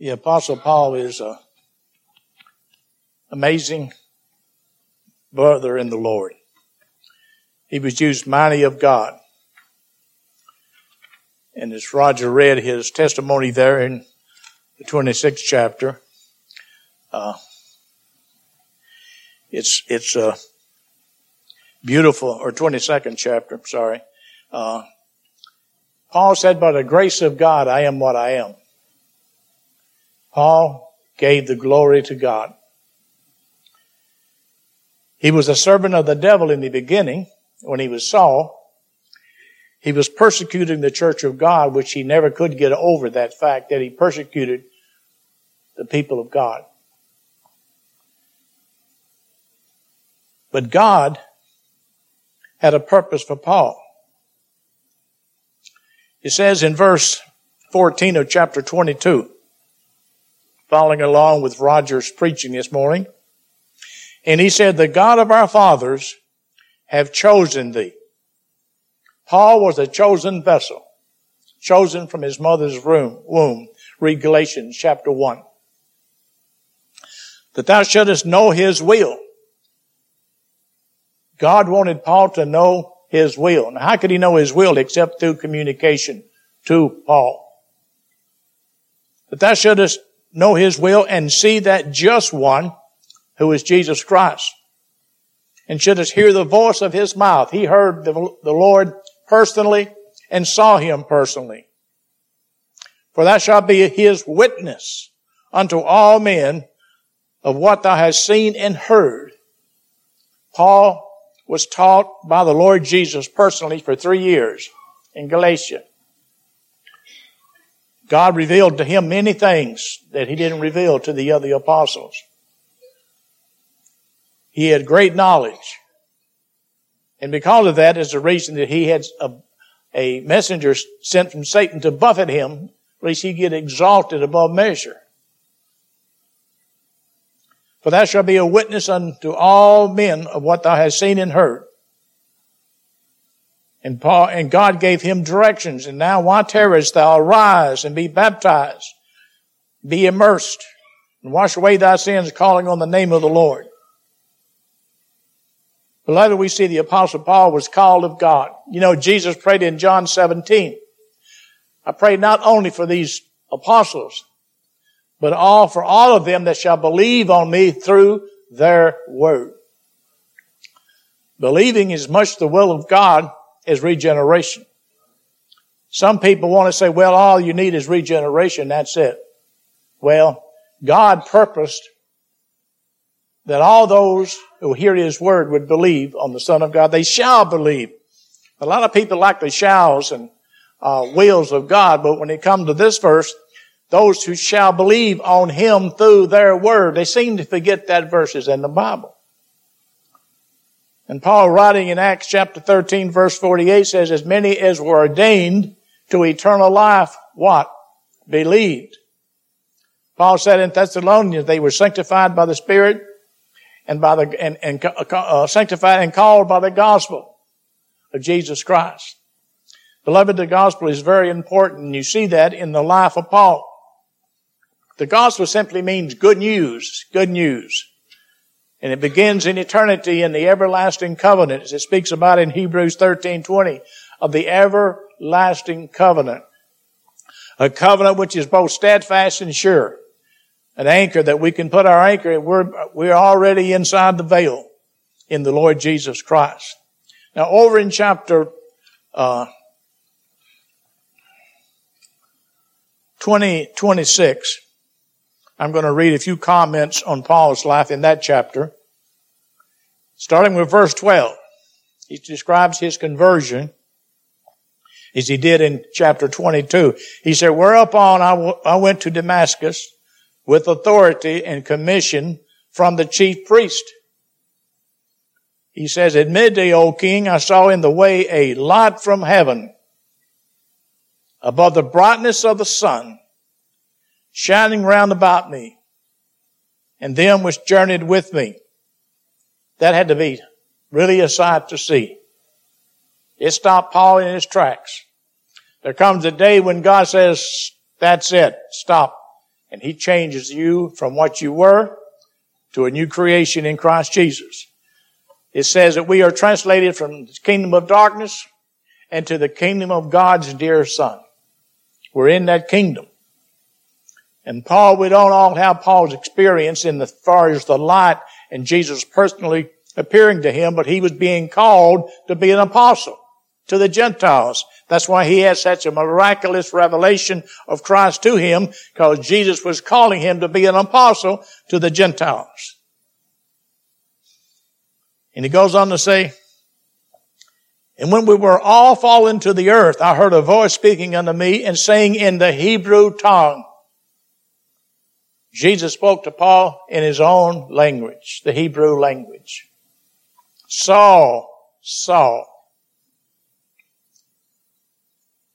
The Apostle Paul is a amazing brother in the Lord. He was used mighty of God. And as Roger read his testimony there in the 26th chapter, uh, it's, it's a beautiful, or 22nd chapter, sorry. Uh, Paul said, by the grace of God, I am what I am. Paul gave the glory to God. He was a servant of the devil in the beginning when he was Saul. He was persecuting the church of God, which he never could get over that fact that he persecuted the people of God. But God had a purpose for Paul. It says in verse 14 of chapter 22, following along with Roger's preaching this morning, and he said, the God of our fathers have chosen thee. Paul was a chosen vessel, chosen from his mother's room, womb. Read Galatians chapter 1. That thou shouldest know his will. God wanted Paul to know his will. Now how could he know his will except through communication to Paul? That thou shouldest know his will and see that just one who is Jesus Christ. And shouldst hear the voice of his mouth. He heard the, the Lord personally and saw him personally. For thou shalt be his witness unto all men of what thou hast seen and heard. Paul was taught by the Lord Jesus personally for three years in Galatia. God revealed to him many things that he didn't reveal to the other apostles. He had great knowledge. And because of that is the reason that he had a, a messenger sent from Satan to buffet him, lest he get exalted above measure. For thou shalt be a witness unto all men of what thou hast seen and heard. And Paul, and God gave him directions. And now why tarriest thou? Arise and be baptized. Be immersed and wash away thy sins calling on the name of the Lord. Beloved, we see the apostle Paul was called of God. You know, Jesus prayed in John 17. I pray not only for these apostles, but all for all of them that shall believe on me through their word. Believing is much the will of God as regeneration. Some people want to say, well, all you need is regeneration. That's it. Well, God purposed that all those who hear his word would believe on the Son of God. They shall believe. A lot of people like the shalls and uh, wills of God, but when it comes to this verse, those who shall believe on him through their word, they seem to forget that verse is in the Bible. And Paul writing in Acts chapter 13 verse 48 says, as many as were ordained to eternal life, what? Believed. Paul said in Thessalonians, they were sanctified by the Spirit and by the, and, and uh, sanctified and called by the gospel of Jesus Christ. Beloved, the gospel is very important. You see that in the life of Paul. The gospel simply means good news, good news. And it begins in eternity in the everlasting covenant, as it speaks about in Hebrews 13, 20, of the everlasting covenant. A covenant which is both steadfast and sure an anchor that we can put our anchor. We're, we're already inside the veil in the Lord Jesus Christ. Now over in chapter, uh, 20, 26, I'm going to read a few comments on Paul's life in that chapter. Starting with verse 12. He describes his conversion as he did in chapter 22. He said, whereupon I, w- I went to Damascus with authority and commission from the chief priest. He says, At midday, O king, I saw in the way a light from heaven above the brightness of the sun shining round about me and them which journeyed with me. That had to be really a sight to see. It stopped Paul in his tracks. There comes a day when God says, that's it, stop and He changes you from what you were to a new creation in Christ Jesus. It says that we are translated from the kingdom of darkness into the kingdom of God's dear Son. We're in that kingdom. And Paul, we don't all have Paul's experience in as far as the light and Jesus personally appearing to him, but he was being called to be an apostle to the Gentiles. That's why he had such a miraculous revelation of Christ to him, because Jesus was calling him to be an apostle to the Gentiles. And he goes on to say, and when we were all fallen to the earth, I heard a voice speaking unto me and saying in the Hebrew tongue. Jesus spoke to Paul in his own language, the Hebrew language. Saul, Saul,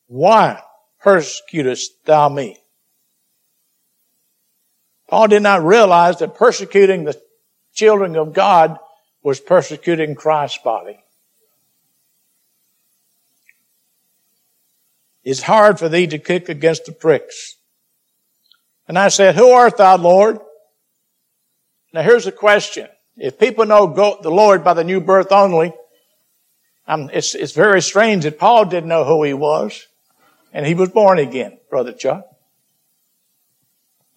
why persecutest thou me? Paul did not realize that persecuting the children of God was persecuting Christ's body. It's hard for thee to kick against the pricks. And I said, Who art thou, Lord? Now here's the question. If people know the Lord by the new birth only, it's, it's very strange that Paul didn't know who he was. And he was born again, Brother Chuck.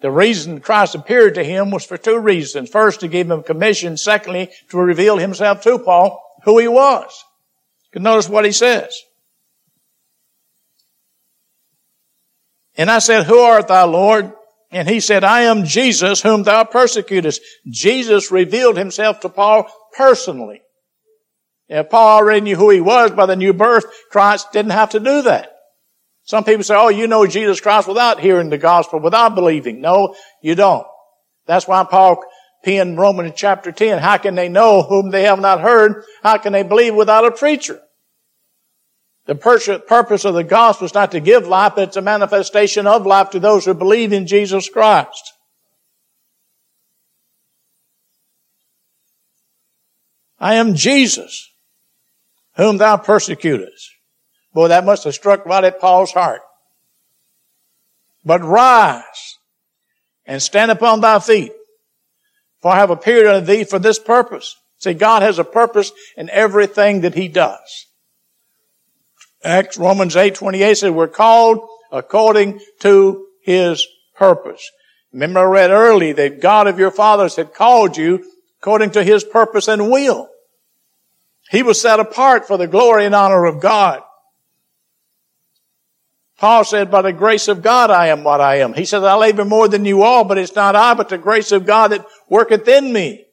The reason Christ appeared to him was for two reasons. First, to give him commission. Secondly, to reveal himself to Paul, who he was. You notice what he says. And I said, Who art thou, Lord? And he said, I am Jesus whom thou persecutest. Jesus revealed himself to Paul personally. If Paul already knew who he was by the new birth, Christ didn't have to do that. Some people say, oh, you know Jesus Christ without hearing the gospel, without believing. No, you don't. That's why Paul penned Romans chapter 10. How can they know whom they have not heard? How can they believe without a preacher? The purpose of the gospel is not to give life, but it's a manifestation of life to those who believe in Jesus Christ. I am Jesus, whom thou persecutest. Boy, that must have struck right at Paul's heart. But rise and stand upon thy feet, for I have appeared unto thee for this purpose. See, God has a purpose in everything that he does. Acts, Romans 8, 28 says we're called according to His purpose. Remember I read early that God of your fathers had called you according to His purpose and will. He was set apart for the glory and honor of God. Paul said, by the grace of God I am what I am. He said, I labor more than you all, but it's not I, but the grace of God that worketh in me.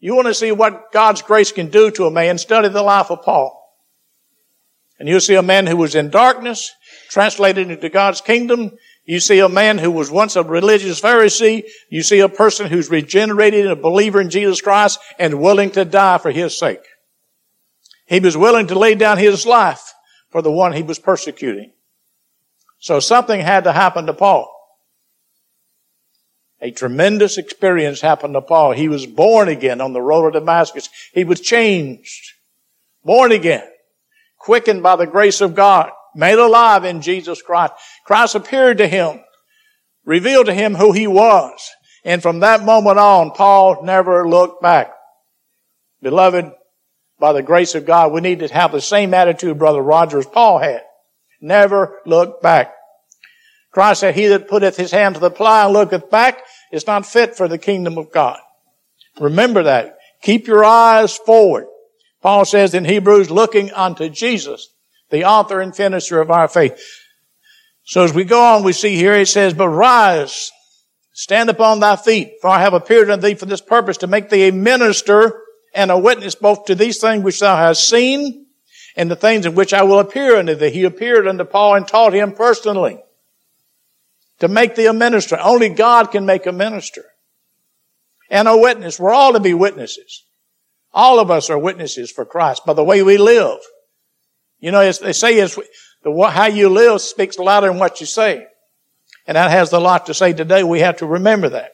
You want to see what God's grace can do to a man, study the life of Paul. And you see a man who was in darkness, translated into God's kingdom. You see a man who was once a religious Pharisee. You see a person who's regenerated and a believer in Jesus Christ and willing to die for his sake. He was willing to lay down his life for the one he was persecuting. So something had to happen to Paul. A tremendous experience happened to Paul. He was born again on the road to Damascus. He was changed. Born again quickened by the grace of God, made alive in Jesus Christ. Christ appeared to him, revealed to him who he was. And from that moment on, Paul never looked back. Beloved, by the grace of God, we need to have the same attitude Brother Rogers Paul had. Never look back. Christ said, he that putteth his hand to the plow and looketh back is not fit for the kingdom of God. Remember that. Keep your eyes forward. Paul says in Hebrews, looking unto Jesus, the author and finisher of our faith. So as we go on, we see here it says, but rise, stand upon thy feet, for I have appeared unto thee for this purpose, to make thee a minister and a witness both to these things which thou hast seen and the things in which I will appear unto thee. He appeared unto Paul and taught him personally to make thee a minister. Only God can make a minister and a witness. We're all to be witnesses. All of us are witnesses for Christ by the way we live. You know, as they say it's the, how you live speaks louder than what you say. And that has a lot to say today. We have to remember that.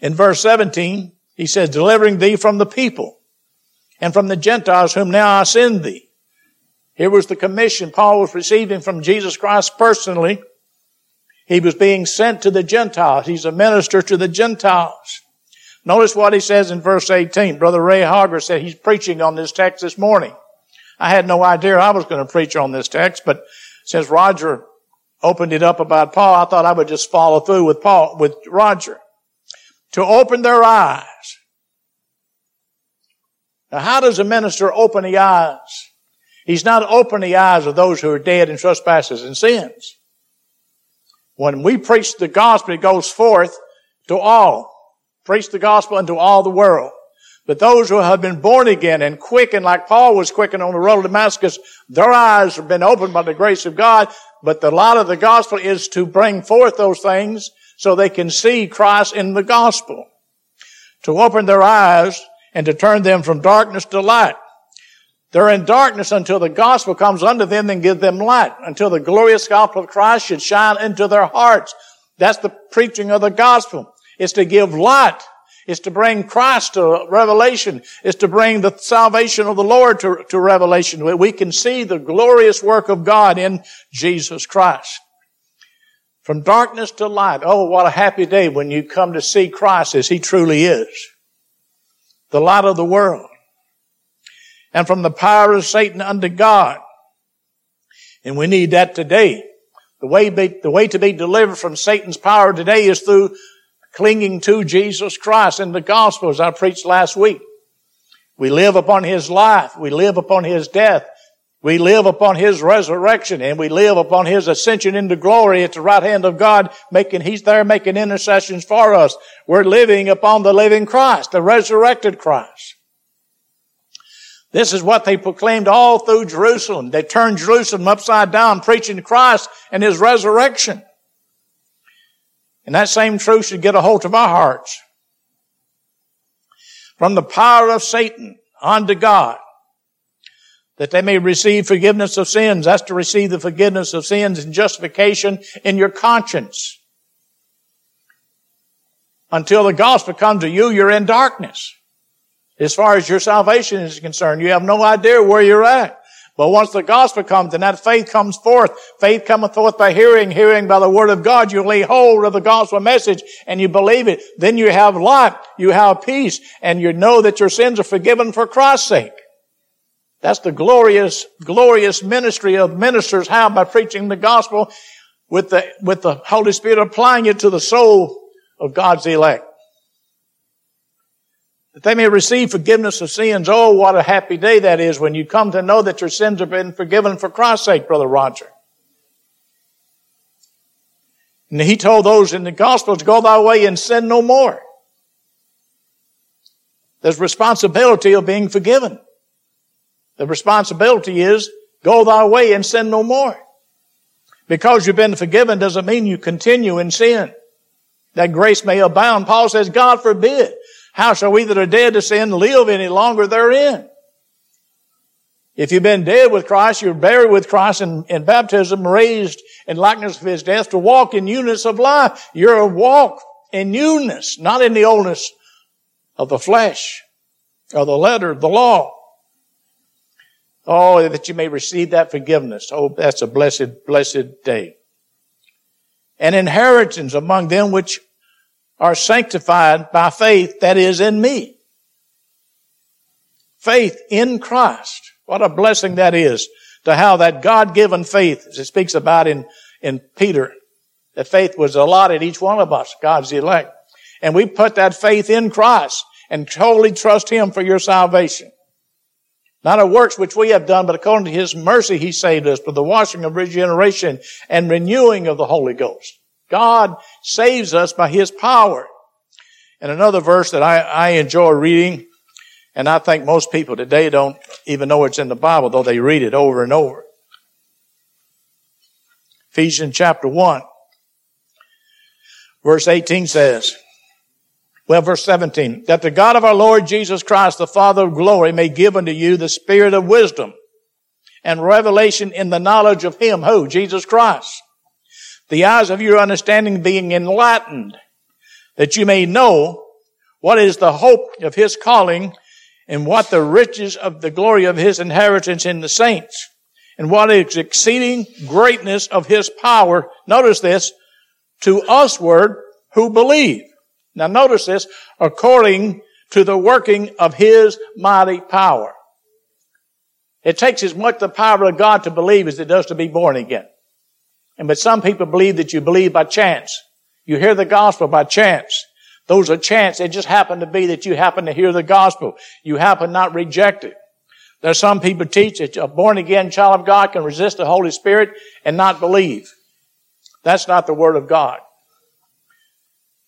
In verse 17, he says, delivering thee from the people and from the Gentiles whom now I send thee. Here was the commission Paul was receiving from Jesus Christ personally. He was being sent to the Gentiles. He's a minister to the Gentiles. Notice what he says in verse 18. Brother Ray Harger said he's preaching on this text this morning. I had no idea I was going to preach on this text, but since Roger opened it up about Paul, I thought I would just follow through with Paul, with Roger. To open their eyes. Now how does a minister open the eyes? He's not opening the eyes of those who are dead in trespasses and sins. When we preach the gospel, it goes forth to all. Preach the gospel unto all the world. But those who have been born again and quickened like Paul was quickened on the road to Damascus, their eyes have been opened by the grace of God. But the light of the gospel is to bring forth those things so they can see Christ in the gospel. To open their eyes and to turn them from darkness to light. They're in darkness until the gospel comes unto them and give them light, until the glorious gospel of Christ should shine into their hearts. That's the preaching of the gospel. It's to give light. It's to bring Christ to revelation. It's to bring the salvation of the Lord to, to revelation. We can see the glorious work of God in Jesus Christ. From darkness to light. Oh, what a happy day when you come to see Christ as He truly is. The light of the world. And from the power of Satan unto God. And we need that today. The way, be, the way to be delivered from Satan's power today is through clinging to Jesus Christ in the gospel as I preached last week. We live upon His life. We live upon His death. We live upon His resurrection and we live upon His ascension into glory at the right hand of God, making, He's there making intercessions for us. We're living upon the living Christ, the resurrected Christ. This is what they proclaimed all through Jerusalem. They turned Jerusalem upside down, preaching Christ and His resurrection. And that same truth should get a hold of our hearts. From the power of Satan unto God, that they may receive forgiveness of sins. That's to receive the forgiveness of sins and justification in your conscience. Until the gospel comes to you, you're in darkness. As far as your salvation is concerned, you have no idea where you're at. But once the gospel comes and that faith comes forth, faith cometh forth by hearing, hearing by the word of God, you lay hold of the gospel message and you believe it. Then you have life, you have peace, and you know that your sins are forgiven for Christ's sake. That's the glorious, glorious ministry of ministers have by preaching the gospel with the, with the Holy Spirit applying it to the soul of God's elect that they may receive forgiveness of sins. Oh, what a happy day that is when you come to know that your sins have been forgiven for Christ's sake, Brother Roger. And he told those in the Gospels, go thy way and sin no more. There's responsibility of being forgiven. The responsibility is go thy way and sin no more. Because you've been forgiven doesn't mean you continue in sin. That grace may abound. Paul says, God forbid. How shall we that are dead to sin live any longer therein? If you've been dead with Christ, you're buried with Christ in, in baptism, raised in likeness of His death to walk in newness of life. You're a walk in newness, not in the oldness of the flesh or the letter, of the law. Oh, that you may receive that forgiveness. Oh, that's a blessed, blessed day. An inheritance among them which are sanctified by faith that is in me. Faith in Christ. What a blessing that is to have that God-given faith, as it speaks about in, in Peter. That faith was allotted each one of us, God's elect. And we put that faith in Christ and totally trust Him for your salvation. Not of works which we have done, but according to His mercy He saved us for the washing of regeneration and renewing of the Holy Ghost. God saves us by His power. And another verse that I, I enjoy reading, and I think most people today don't even know it's in the Bible, though they read it over and over. Ephesians chapter 1, verse 18 says, well, verse 17, that the God of our Lord Jesus Christ, the Father of glory, may give unto you the spirit of wisdom and revelation in the knowledge of Him, who? Jesus Christ the eyes of your understanding being enlightened, that you may know what is the hope of his calling and what the riches of the glory of his inheritance in the saints and what is exceeding greatness of his power. Notice this to usward who believe. Now notice this, according to the working of His mighty power. It takes as much the power of God to believe as it does to be born again. And but some people believe that you believe by chance. You hear the gospel by chance. Those are chance. It just happened to be that you happen to hear the gospel. You happen not reject it. There's some people teach that a born again child of God can resist the Holy Spirit and not believe. That's not the Word of God.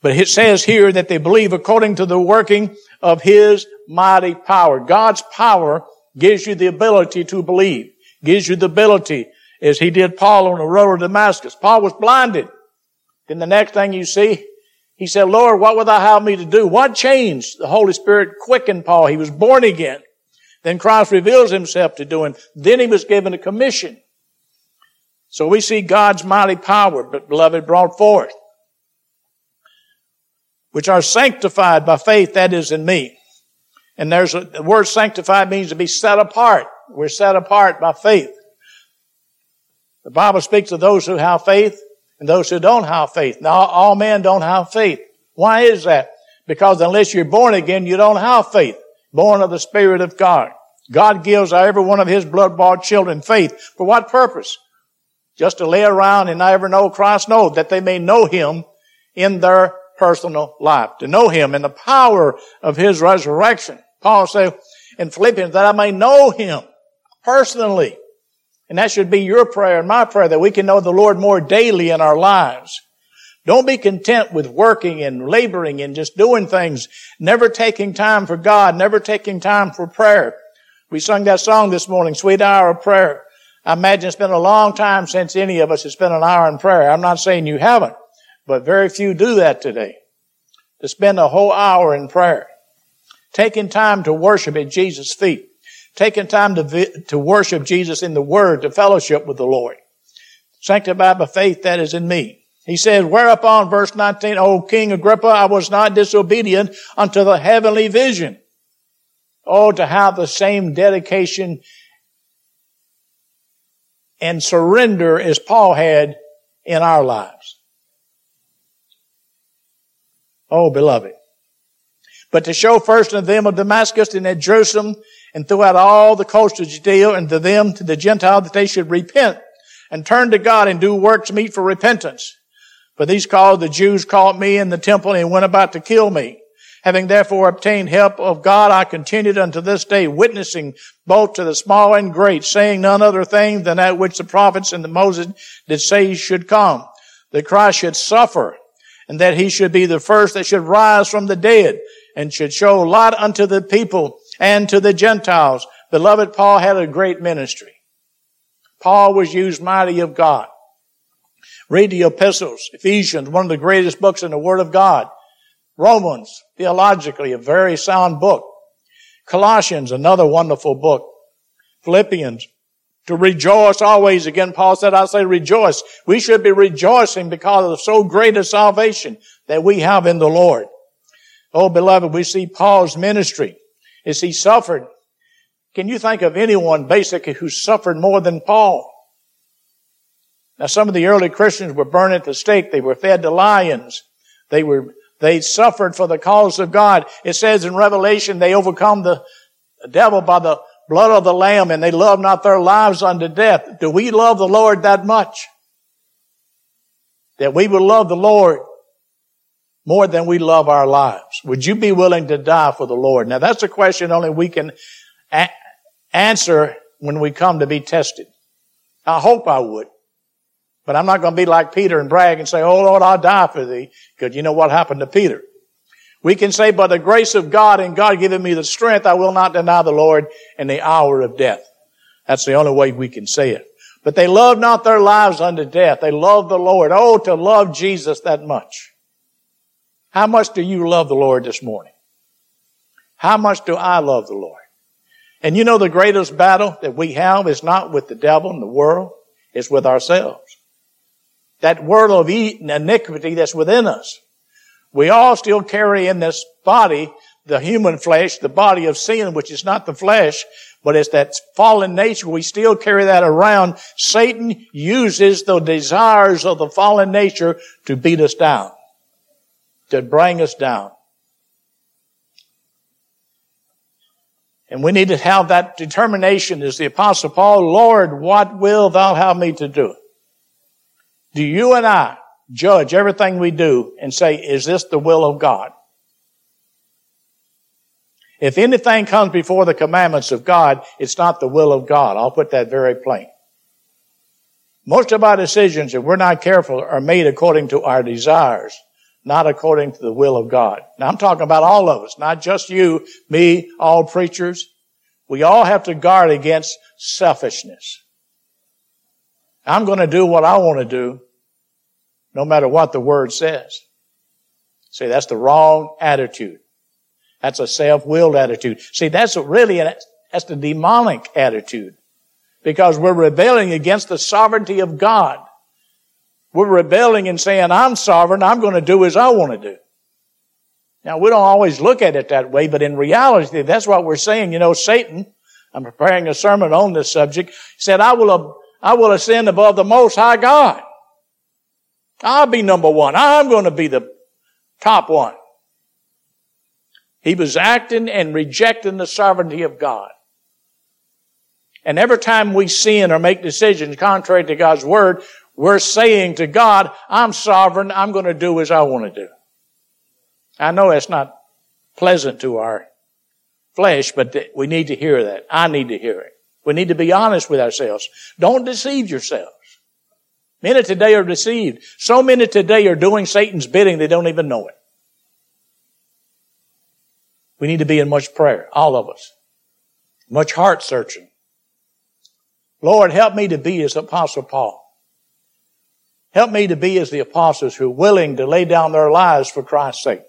But it says here that they believe according to the working of His mighty power. God's power gives you the ability to believe, gives you the ability as He did Paul on the road to Damascus. Paul was blinded. Then the next thing you see, he said, Lord, what would thou have me to do? What changed? The Holy Spirit quickened Paul. He was born again. Then Christ reveals himself to do, and then he was given a commission. So we see God's mighty power, but beloved, brought forth, which are sanctified by faith that is in me. And there's a, the word sanctified means to be set apart. We're set apart by faith. The Bible speaks of those who have faith and those who don't have faith. Now, all men don't have faith. Why is that? Because unless you're born again, you don't have faith. Born of the Spirit of God. God gives every one of His blood-bought children faith. For what purpose? Just to lay around and never know Christ? No, that they may know Him in their personal life. To know Him in the power of His resurrection. Paul said in Philippians that I may know Him personally and that should be your prayer and my prayer that we can know the Lord more daily in our lives. Don't be content with working and laboring and just doing things, never taking time for God, never taking time for prayer. We sung that song this morning, Sweet Hour of Prayer. I imagine it's been a long time since any of us has spent an hour in prayer. I'm not saying you haven't, but very few do that today. To spend a whole hour in prayer. Taking time to worship at Jesus' feet taking time to, to worship Jesus in the Word, to fellowship with the Lord. Sanctified by faith that is in me. He says, whereupon, verse 19, O King Agrippa, I was not disobedient unto the heavenly vision. Oh, to have the same dedication and surrender as Paul had in our lives. Oh, beloved. But to show first unto them of Damascus and at Jerusalem and throughout all the coast of Judea and to them, to the Gentile, that they should repent and turn to God and do works meet for repentance. For these called the Jews caught me in the temple and went about to kill me. Having therefore obtained help of God, I continued unto this day, witnessing both to the small and great, saying none other thing than that which the prophets and the Moses did say should come, that Christ should suffer, and that he should be the first that should rise from the dead, and should show light unto the people and to the Gentiles. Beloved, Paul had a great ministry. Paul was used mighty of God. Read the epistles, Ephesians, one of the greatest books in the Word of God. Romans, theologically, a very sound book. Colossians, another wonderful book. Philippians, to rejoice always. Again, Paul said, I say rejoice. We should be rejoicing because of so great a salvation that we have in the Lord. Oh, beloved, we see Paul's ministry as he suffered. Can you think of anyone basically who suffered more than Paul? Now some of the early Christians were burned at the stake. They were fed to lions. They were, they suffered for the cause of God. It says in Revelation they overcome the devil by the blood of the Lamb and they love not their lives unto death. Do we love the Lord that much? That we would love the Lord more than we love our lives? Would you be willing to die for the Lord? Now that's a question only we can a- answer when we come to be tested. I hope I would. But I'm not going to be like Peter and brag and say, Oh Lord, I'll die for thee. Because you know what happened to Peter. We can say, by the grace of God and God giving me the strength, I will not deny the Lord in the hour of death. That's the only way we can say it. But they love not their lives unto death. They love the Lord. Oh, to love Jesus that much. How much do you love the Lord this morning? How much do I love the Lord? And you know the greatest battle that we have is not with the devil and the world, it's with ourselves. That world of iniquity that's within us. We all still carry in this body the human flesh, the body of sin, which is not the flesh, but it's that fallen nature. We still carry that around. Satan uses the desires of the fallen nature to beat us down, to bring us down. And we need to have that determination as the apostle Paul, Lord, what will thou have me to do? Do you and I judge everything we do and say, is this the will of God? If anything comes before the commandments of God, it's not the will of God. I'll put that very plain. Most of our decisions, if we're not careful, are made according to our desires, not according to the will of God. Now I'm talking about all of us, not just you, me, all preachers. We all have to guard against selfishness. I'm going to do what I want to do, no matter what the word says. See, that's the wrong attitude. That's a self-willed attitude. See, that's really, that's the demonic attitude. Because we're rebelling against the sovereignty of God. We're rebelling and saying, I'm sovereign, I'm going to do as I want to do. Now, we don't always look at it that way, but in reality, that's what we're saying. You know, Satan, I'm preparing a sermon on this subject, said, I will, I will ascend above the most high God. I'll be number one. I'm going to be the top one. He was acting and rejecting the sovereignty of God. And every time we sin or make decisions contrary to God's word, we're saying to God, I'm sovereign, I'm going to do as I want to do. I know that's not pleasant to our flesh, but we need to hear that. I need to hear it. We need to be honest with ourselves. Don't deceive yourselves. Many today are deceived. So many today are doing Satan's bidding, they don't even know it. We need to be in much prayer, all of us. Much heart searching. Lord, help me to be as Apostle Paul. Help me to be as the apostles who are willing to lay down their lives for Christ's sake.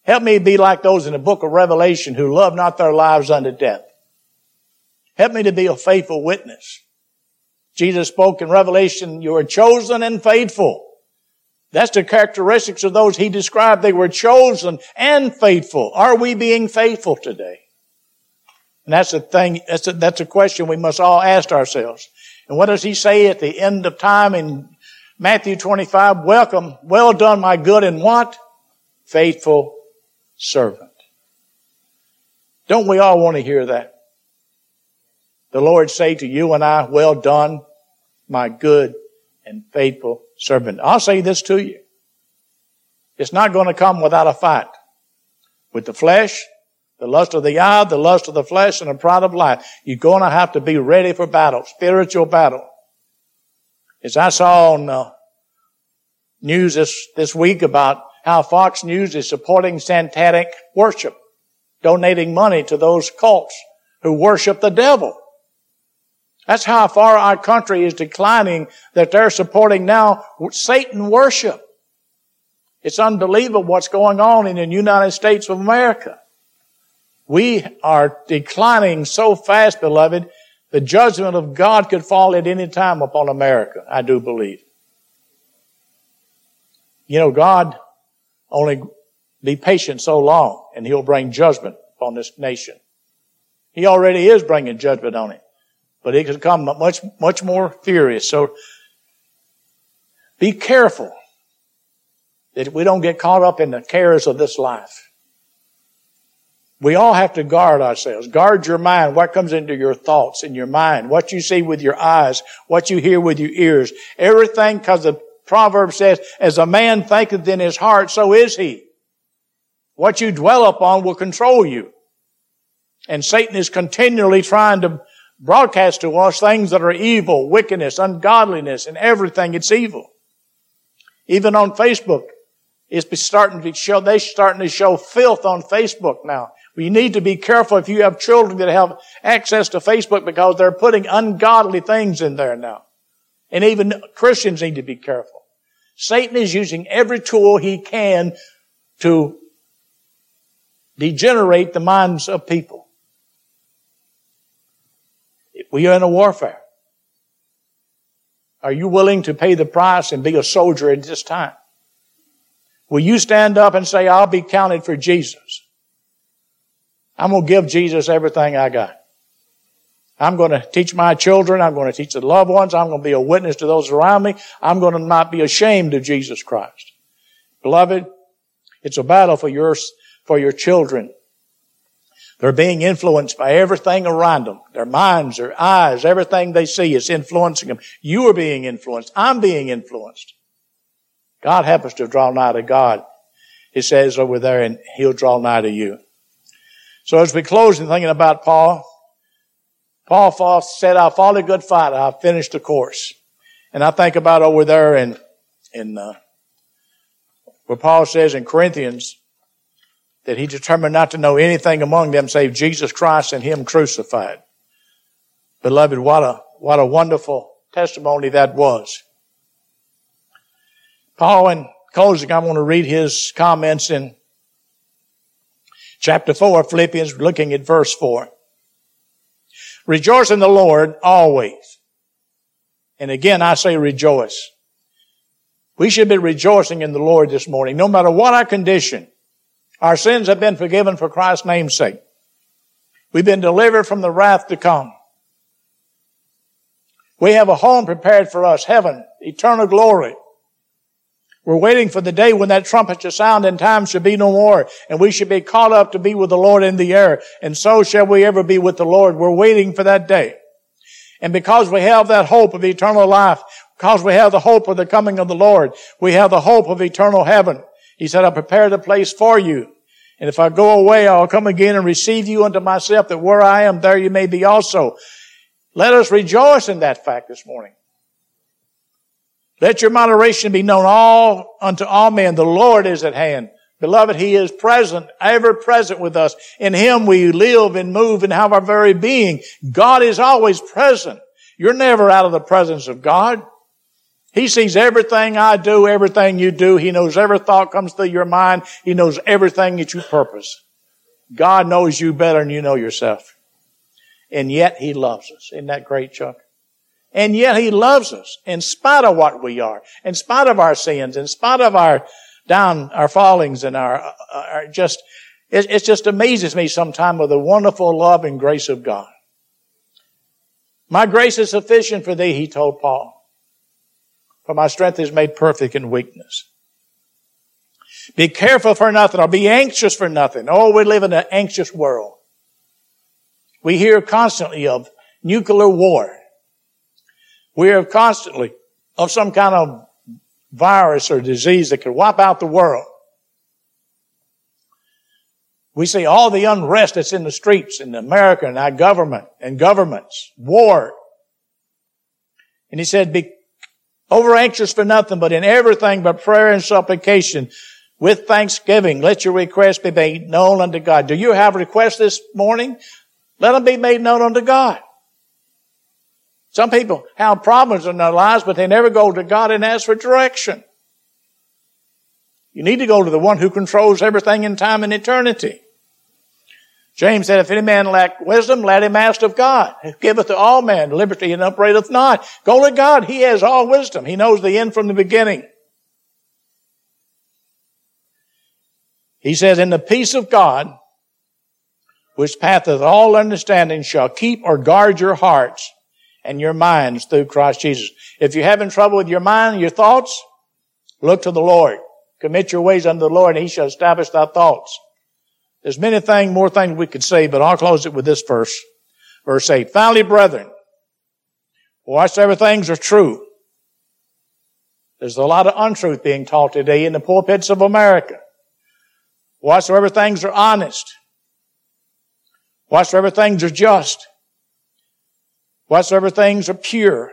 Help me be like those in the book of Revelation who love not their lives unto death. Help me to be a faithful witness. Jesus spoke in Revelation, you are chosen and faithful. That's the characteristics of those he described. They were chosen and faithful. Are we being faithful today? And that's a thing, that's a, that's a question we must all ask ourselves. And what does he say at the end of time in Matthew 25? Welcome, well done, my good and what? Faithful servant. Don't we all want to hear that? The Lord say to you and I, well done, my good and faithful servant. I'll say this to you. It's not going to come without a fight. With the flesh, the lust of the eye, the lust of the flesh, and the pride of life. You're going to have to be ready for battle, spiritual battle. As I saw on uh, news this, this week about how Fox News is supporting satanic worship, donating money to those cults who worship the devil. That's how far our country is declining that they're supporting now Satan worship. It's unbelievable what's going on in the United States of America. We are declining so fast, beloved, the judgment of God could fall at any time upon America, I do believe. You know, God only be patient so long and he'll bring judgment upon this nation. He already is bringing judgment on it but it could come much, much more furious. So be careful that we don't get caught up in the cares of this life. We all have to guard ourselves. Guard your mind. What comes into your thoughts in your mind? What you see with your eyes? What you hear with your ears? Everything, because the proverb says, as a man thinketh in his heart, so is he. What you dwell upon will control you. And Satan is continually trying to broadcast to us things that are evil, wickedness, ungodliness, and everything. It's evil. Even on Facebook, it's starting to show, they're starting to show filth on Facebook now. We need to be careful if you have children that have access to Facebook because they're putting ungodly things in there now. And even Christians need to be careful. Satan is using every tool he can to degenerate the minds of people. We are in a warfare. Are you willing to pay the price and be a soldier at this time? Will you stand up and say, I'll be counted for Jesus? I'm going to give Jesus everything I got. I'm going to teach my children. I'm going to teach the loved ones. I'm going to be a witness to those around me. I'm going to not be ashamed of Jesus Christ. Beloved, it's a battle for your, for your children. They're being influenced by everything around them. Their minds, their eyes, everything they see is influencing them. You are being influenced. I'm being influenced. God happens to draw nigh to God. He says over there, and He'll draw nigh to you. So as we close in thinking about Paul, Paul said, I fought a good fight. I finished the course. And I think about over there in, in, uh, where Paul says in Corinthians that he determined not to know anything among them save Jesus Christ and Him crucified. Beloved, what a, what a wonderful testimony that was. Paul, in closing, I want to read his comments in chapter 4 Philippians, looking at verse 4. Rejoice in the Lord always. And again, I say rejoice. We should be rejoicing in the Lord this morning, no matter what our condition. Our sins have been forgiven for Christ's name's sake. We've been delivered from the wrath to come. We have a home prepared for us, heaven, eternal glory. We're waiting for the day when that trumpet shall sound and time shall be no more, and we shall be caught up to be with the Lord in the air, and so shall we ever be with the Lord. We're waiting for that day. And because we have that hope of eternal life, because we have the hope of the coming of the Lord, we have the hope of eternal heaven. He said, I prepared a place for you. And if I go away, I'll come again and receive you unto myself, that where I am, there you may be also. Let us rejoice in that fact this morning. Let your moderation be known all unto all men. The Lord is at hand. Beloved, He is present, ever present with us. In Him we live and move and have our very being. God is always present. You're never out of the presence of God. He sees everything I do, everything you do. He knows every thought comes through your mind. He knows everything that you purpose. God knows you better than you know yourself. And yet He loves us. Isn't that great, Chuck? And yet He loves us in spite of what we are, in spite of our sins, in spite of our down, our fallings and our, uh, our just, it, it just amazes me sometimes with the wonderful love and grace of God. My grace is sufficient for thee, he told Paul. For my strength is made perfect in weakness. Be careful for nothing or be anxious for nothing. Oh, we live in an anxious world. We hear constantly of nuclear war. We hear constantly of some kind of virus or disease that could wipe out the world. We see all the unrest that's in the streets in America and our government and governments, war. And he said, be over anxious for nothing, but in everything by prayer and supplication with thanksgiving, let your requests be made known unto God. Do you have requests this morning? Let them be made known unto God. Some people have problems in their lives, but they never go to God and ask for direction. You need to go to the one who controls everything in time and eternity. James said, if any man lack wisdom, let him ask of God. who giveth to all men liberty and upbraideth not. Go to God. He has all wisdom. He knows the end from the beginning. He says, in the peace of God, which passeth all understanding, shall keep or guard your hearts and your minds through Christ Jesus. If you're having trouble with your mind, your thoughts, look to the Lord. Commit your ways unto the Lord and He shall establish thy thoughts. There's many things, more things we could say, but I'll close it with this verse. Verse 8. Finally, brethren, whatsoever things are true. There's a lot of untruth being taught today in the pulpits of America. Whatsoever things are honest. Whatsoever things are just. Whatsoever things are pure.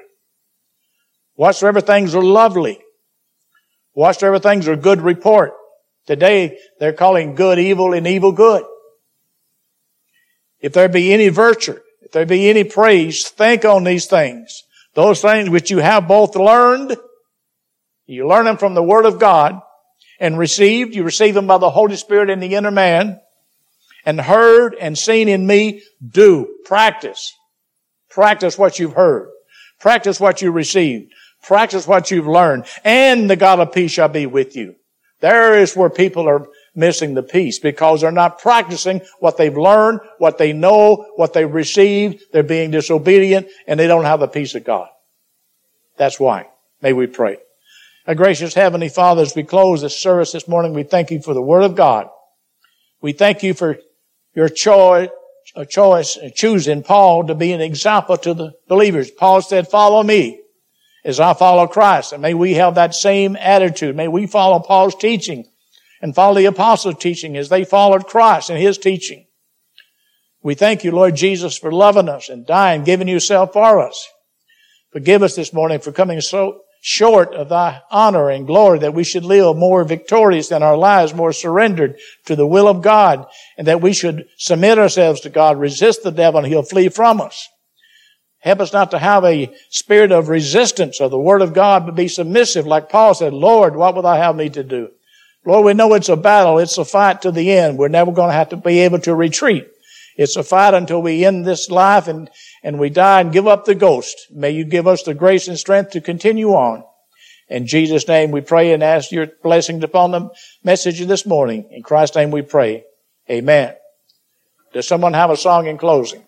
Whatsoever things are lovely. Whatsoever things are good report. Today, they're calling good evil and evil good. If there be any virtue, if there be any praise, think on these things. Those things which you have both learned, you learn them from the Word of God, and received, you receive them by the Holy Spirit in the inner man, and heard and seen in me, do. Practice. Practice what you've heard. Practice what you received. Practice what you've learned. And the God of peace shall be with you. There is where people are missing the peace because they're not practicing what they've learned, what they know, what they've received. They're being disobedient and they don't have the peace of God. That's why. May we pray. Our gracious Heavenly Father, as we close this service this morning, we thank you for the Word of God. We thank you for your choice, a choice, choosing Paul to be an example to the believers. Paul said, follow me as I follow Christ. And may we have that same attitude. May we follow Paul's teaching and follow the apostles' teaching as they followed Christ and his teaching. We thank you, Lord Jesus, for loving us and dying, giving yourself for us. Forgive us this morning for coming so short of thy honor and glory that we should live more victorious than our lives, more surrendered to the will of God, and that we should submit ourselves to God, resist the devil, and he'll flee from us. Help us not to have a spirit of resistance of the Word of God, but be submissive, like Paul said, Lord, what will thou have me to do? Lord, we know it's a battle. It's a fight to the end. We're never going to have to be able to retreat. It's a fight until we end this life and, and we die and give up the ghost. May you give us the grace and strength to continue on. In Jesus' name we pray and ask your blessings upon the message this morning. In Christ's name we pray. Amen. Does someone have a song in closing?